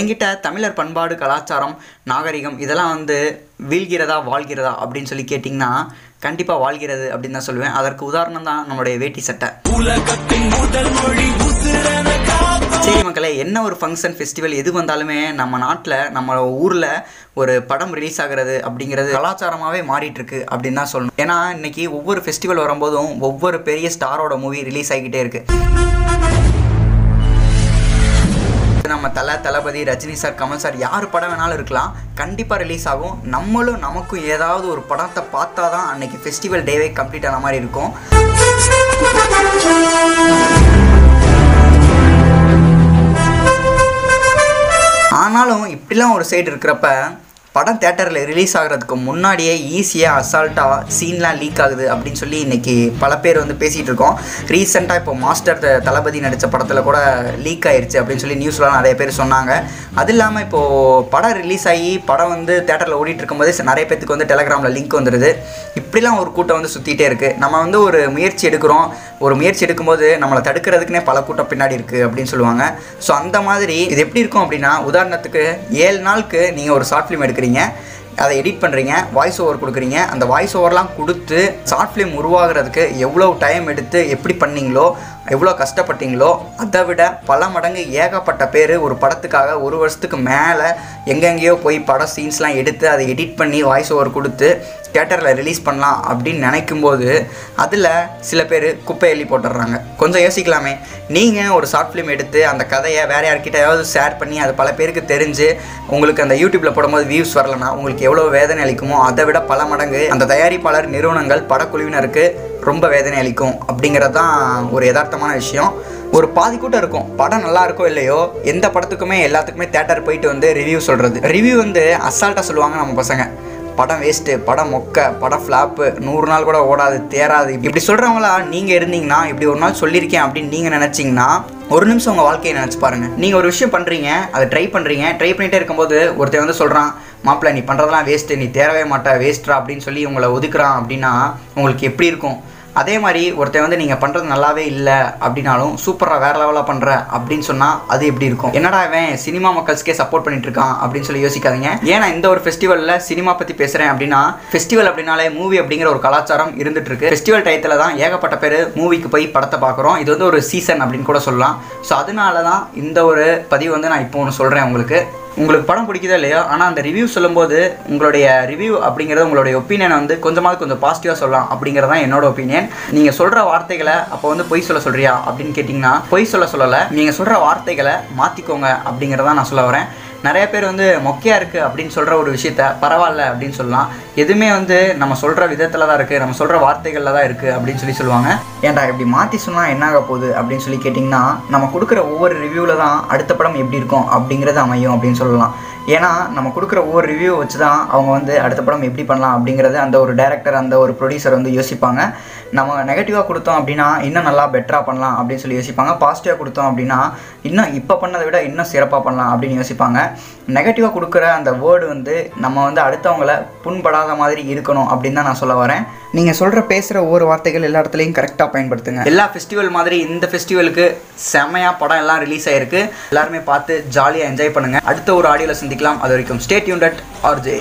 என்கிட்ட தமிழர் பண்பாடு கலாச்சாரம் நாகரிகம் இதெல்லாம் வந்து வீழ்கிறதா வாழ்கிறதா அப்படின்னு சொல்லி கேட்டிங்கன்னா கண்டிப்பாக வாழ்கிறது அப்படின்னு தான் சொல்லுவேன். அதற்கு உதாரணம் தான் நம்மளுடைய வேட்டி சட்டை. சரி மக்களே என்ன ஒரு ஃபங்க்ஷன் ஃபெஸ்டிவல் எது வந்தாலுமே நம்ம நாட்டில் நம்ம ஊரில் ஒரு படம் ரிலீஸ் ஆகிறது அப்படிங்கிறது கலாச்சாரமாகவே மாறிட்டு இருக்கு அப்படின்னு தான் சொல்லணும். ஏன்னா இன்னைக்கு ஒவ்வொரு ஃபெஸ்டிவல் வரும்போதும் ஒவ்வொரு பெரிய ஸ்டாரோட மூவி ரிலீஸ் ஆகிக்கிட்டே இருக்கு. தளபதி ரஜினி சார் கமல் சார் யார் படம் வேணாலும் இருக்கலாம். கண்டிப்பாக ரிலீஸ் ஆகும். நம்மளும் நமக்கும் ஏதாவது ஒரு படத்தை பார்த்தா தான் அன்றைக்கி ஃபெஸ்டிவல் டேவே கம்ப்ளீட் ஆன மாதிரி இருக்கும். ஆனாலும் இப்படிலாம் ஒரு சைடு இருக்கிறப்ப படம் தேட்டரில் ரிலீஸ் ஆகிறதுக்கு முன்னாடியே ஈஸியாக அசால்ட்டாக சீன்லாம் லீக் ஆகுது அப்படின்னு சொல்லி இன்றைக்கி பல பேர் வந்து பேசிகிட்டு இருக்கோம். ரீசெண்டாக இப்போ மாஸ்டர் த- தளபதி நடித்த படத்தில் கூட லீக் ஆயிடுச்சு அப்படின்னு சொல்லி நியூஸ்லாம் நிறைய பேர் சொன்னாங்க. அது இல்லாமல் இப்போது படம் ரிலீஸ் ஆகி படம் வந்து தேட்டரில் ஓடிட்டு இருக்கும்போது ச- நிறைய பேத்துக்கு வந்து டெலகிராமில் லிங்க் வந்துடுது இப்படிலாம் ஒரு கூட்டம் வந்து சுற்றிட்டே இருக்குது நம்ம வந்து ஒரு முயற்சி எடுக்கிறோம். ஒரு முயற்சி எடுக்கும்போது நம்மளை தடுக்கிறதுக்குனே பல கூட்டம் பின்னாடி இருக்குது அப்படின்னு சொல்லுவாங்க. ஸோ அந்த மாதிரி இது எப்படி இருக்கும் அப்படின்னா உதாரணத்துக்கு ஏழு நாளுக்கு நீங்கள் ஒரு ஷார்ட் ஃபிலிம் எடுக்கிறீங்க. அதை எடிட் பண்ணுறீங்க வாய்ஸ் ஓவர் கொடுக்குறீங்க அந்த வாய்ஸ் ஓவர்லாம் கொடுத்து ஷார்ட் ஃபிலிம் உருவாகிறதுக்கு எவ்வளோ டைம் எடுத்து எப்படி பண்ணீங்களோ எவ்வளோ கஷ்டப்பட்டீங்களோ அதை விட பல மடங்கு ஏகப்பட்ட பேர் ஒரு படத்துக்காக ஒரு வருஷத்துக்கு மேலே எங்கெங்கேயோ போய் படம் சீன்ஸ்லாம் எடுத்து அதை எடிட் பண்ணி வாய்ஸ் ஓவர் கொடுத்து தேட்டரில் ரிலீஸ் பண்ணலாம் அப்படின்னு நினைக்கும்போது அதில் சில பேர் குப்பை எள்ளி போட்டுடுறாங்க. கொஞ்சம் யோசிக்கலாமே. நீங்கள் ஒரு ஷார்ட் ஃபிலிம் எடுத்து அந்த கதையை வேறு யார்கிட்டயாவது ஷேர் பண்ணி அது பல பேருக்கு தெரிஞ்சு உங்களுக்கு அந்த யூடியூப்பில் போடும்போது வியூஸ் வரலனா உங்களுக்கு எவ்வளோ வேதனை அளிக்குமோ அதை விட பல மடங்கு அந்த தயாரிப்பாளர் நிறுவனங்கள் படக்குழுவினருக்கு ரொம்ப வேதனை அளிக்கும் அப்படிங்கிறது தான் ஒரு யதார்த்தமான விஷயம். ஒரு பாதி கூட்டம் இருக்கும். படம் நல்லா இருக்கோ இல்லையோ எந்த படத்துக்குமே எல்லாத்துக்குமே தேட்டர் போயிட்டு வந்து ரிவ்யூ சொல்கிறது ரிவ்யூ வந்து அசால்ட்டாக சொல்லுவாங்க நம்ம பசங்க. படம் வேஸ்ட்டு படம் மொக்க படம் ஃப்ளாப்பு நூறு நாள் கூட ஓடாது தேராது இப்படி சொல்கிறவங்களா நீங்கள் இருந்தீங்கன்னா இப்படி ஒரு நாள் சொல்லியிருக்கேன் அப்படின்னு நீங்கள் நினச்சிங்கன்னா ஒரு நிமிஷம் உங்கள் வாழ்க்கையை நினச்சி பாருங்கள் நீங்கள் ஒரு விஷயம் பண்ணுறீங்க அதை ட்ரை பண்ணுறீங்க ட்ரை பண்ணிகிட்டே இருக்கும்போது ஒருத்தன் வந்து சொல்கிறான் மாப்பிள்ள நீ பண்ணுறதெல்லாம் வேஸ்ட்டு நீ தேரவே மாட்ட வேஸ்ட்ரா அப்படின்னு சொல்லி உங்களை ஒதுக்குறான் அப்படின்னா உங்களுக்கு எப்படி இருக்கும்? அதே மாதிரி ஒருத்தன் வந்து நீங்கள் பண்ணுறது நல்லாவே இல்லை அப்படின்னாலும் சூப்பராக வேறு லெவலாக பண்ணுற அப்படின்னு சொன்னால் அது எப்படி இருக்கும்? என்னடா இவன் சினிமா மக்கள்ஸ்க்கே சப்போர்ட் பண்ணிட்டு இருக்கான் அப்படின்னு சொல்லி யோசிக்காதீங்க. ஏன்னா இந்த ஒரு ஃபெஸ்டிவலில் சினிமா பற்றி பேசுகிறேன் அப்படின்னா ஃபெஸ்டிவல் அப்படின்னாலே மூவி அப்படிங்கிற ஒரு கலாச்சாரம் இருந்துட்டு இருக்கு. ஃபெஸ்டிவல் டயத்தில் தான் ஏகப்பட்ட பேர் மூவிக்கு போய் படத்தை பார்க்குறோம். இது வந்து ஒரு சீசன் அப்படின்னு கூட சொல்லலாம். ஸோ அதனால தான் இந்த ஒரு பதிவு வந்து நான் இப்போ ஒன்று சொல்கிறேன் உங்களுக்கு. உங்களுக்கு படம் பிடிக்குதோ இல்லையோ? ஆனால் அந்த ரிவ்யூ சொல்லும்போது உங்களுடைய ரிவ்யூ அப்படிங்கிறது உங்களுடைய ஒப்பீனியனை வந்து கொஞ்சமாவது கொஞ்சம் பாசிட்டிவாக சொல்லலாம் அப்படிங்கிறது தான் என்னோட ஒப்பீனியன் நீங்கள் சொல்கிற வார்த்தைகளை அப்போ வந்து பொய் சொல்ல சொல்கிறியா அப்படின்னு கேட்டிங்கன்னா பொய் சொல்ல சொல்லலை. நீங்கள் சொல்கிற வார்த்தைகளை மாற்றிக்கோங்க அப்படிங்கிறதான் நான் சொல்ல வரேன். நிறைய பேர் வந்து மொக்கையாக இருக்குது அப்படின்னு சொல்கிற ஒரு விஷயத்த பரவாயில்ல அப்படின்னு சொல்லலாம். எதுவுமே வந்து நம்ம சொல்கிற விதத்தில் தான் இருக்குது நம்ம சொல்கிற வார்த்தைகளில் தான் இருக்குது அப்படின்னு சொல்லி சொல்லுவாங்க. ஏன்டா இப்படி மாற்றி சொன்னால் என்ன ஆக போகுது அப்படின்னு சொல்லி கேட்டிங்கன்னா நம்ம கொடுக்குற ஒவ்வொரு ரிவ்யூவில் தான் அடுத்த படம் எப்படி இருக்கும் அப்படிங்கிறது அமையும் அப்படின்னு சொல்லலாம். ஏன்னா நம்ம கொடுக்குற ஒவ்வொரு ரிவ்யூ வச்சு தான் அவங்க வந்து அடுத்த படம் எப்படி பண்ணலாம் அப்படிங்கிறது அந்த ஒரு டேரக்டர் அந்த ஒரு ப்ரொடியூசர் வந்து யோசிப்பாங்க. நம்ம நெகட்டிவாக கொடுத்தோம் அப்படின்னா இன்னும் நல்லா பெட்டராக பண்ணலாம் அப்படின்னு சொல்லி யோசிப்பாங்க. பாசிட்டிவாக கொடுத்தோம் அப்படின்னா இன்னும் இப்போ பண்ணதை விட இன்னும் சிறப்பாக பண்ணலாம் அப்படின்னு யோசிப்பாங்க. நெகட்டிவாக கொடுக்குற அந்த வேர்டு வந்து நம்ம வந்து அடுத்தவங்கள புண்படாத மாதிரி இருக்கணும் அப்படின்னு தான் நான் சொல்ல வரேன். நீங்கள் சொல்கிற பேசுகிற ஒவ்வொரு வார்த்தைகள் எல்லா இடத்துலையும் கரெக்டாக பயன்படுத்துங்க. எல்லா ஃபெஸ்டிவல் மாதிரி இந்த ஃபெஸ்டிவலுக்கு செம்மையாக படம் எல்லாம் ரிலீஸ் ஆகிருக்கு எல்லாருமே பார்த்து ஜாலியாக என்ஜாய் பண்ணுங்க. அடுத்த ஒரு ஆடியோவில் சந்திக்கலாம். அது வரைக்கும் ஸ்டேட் யூனிட் ஆர்ஜே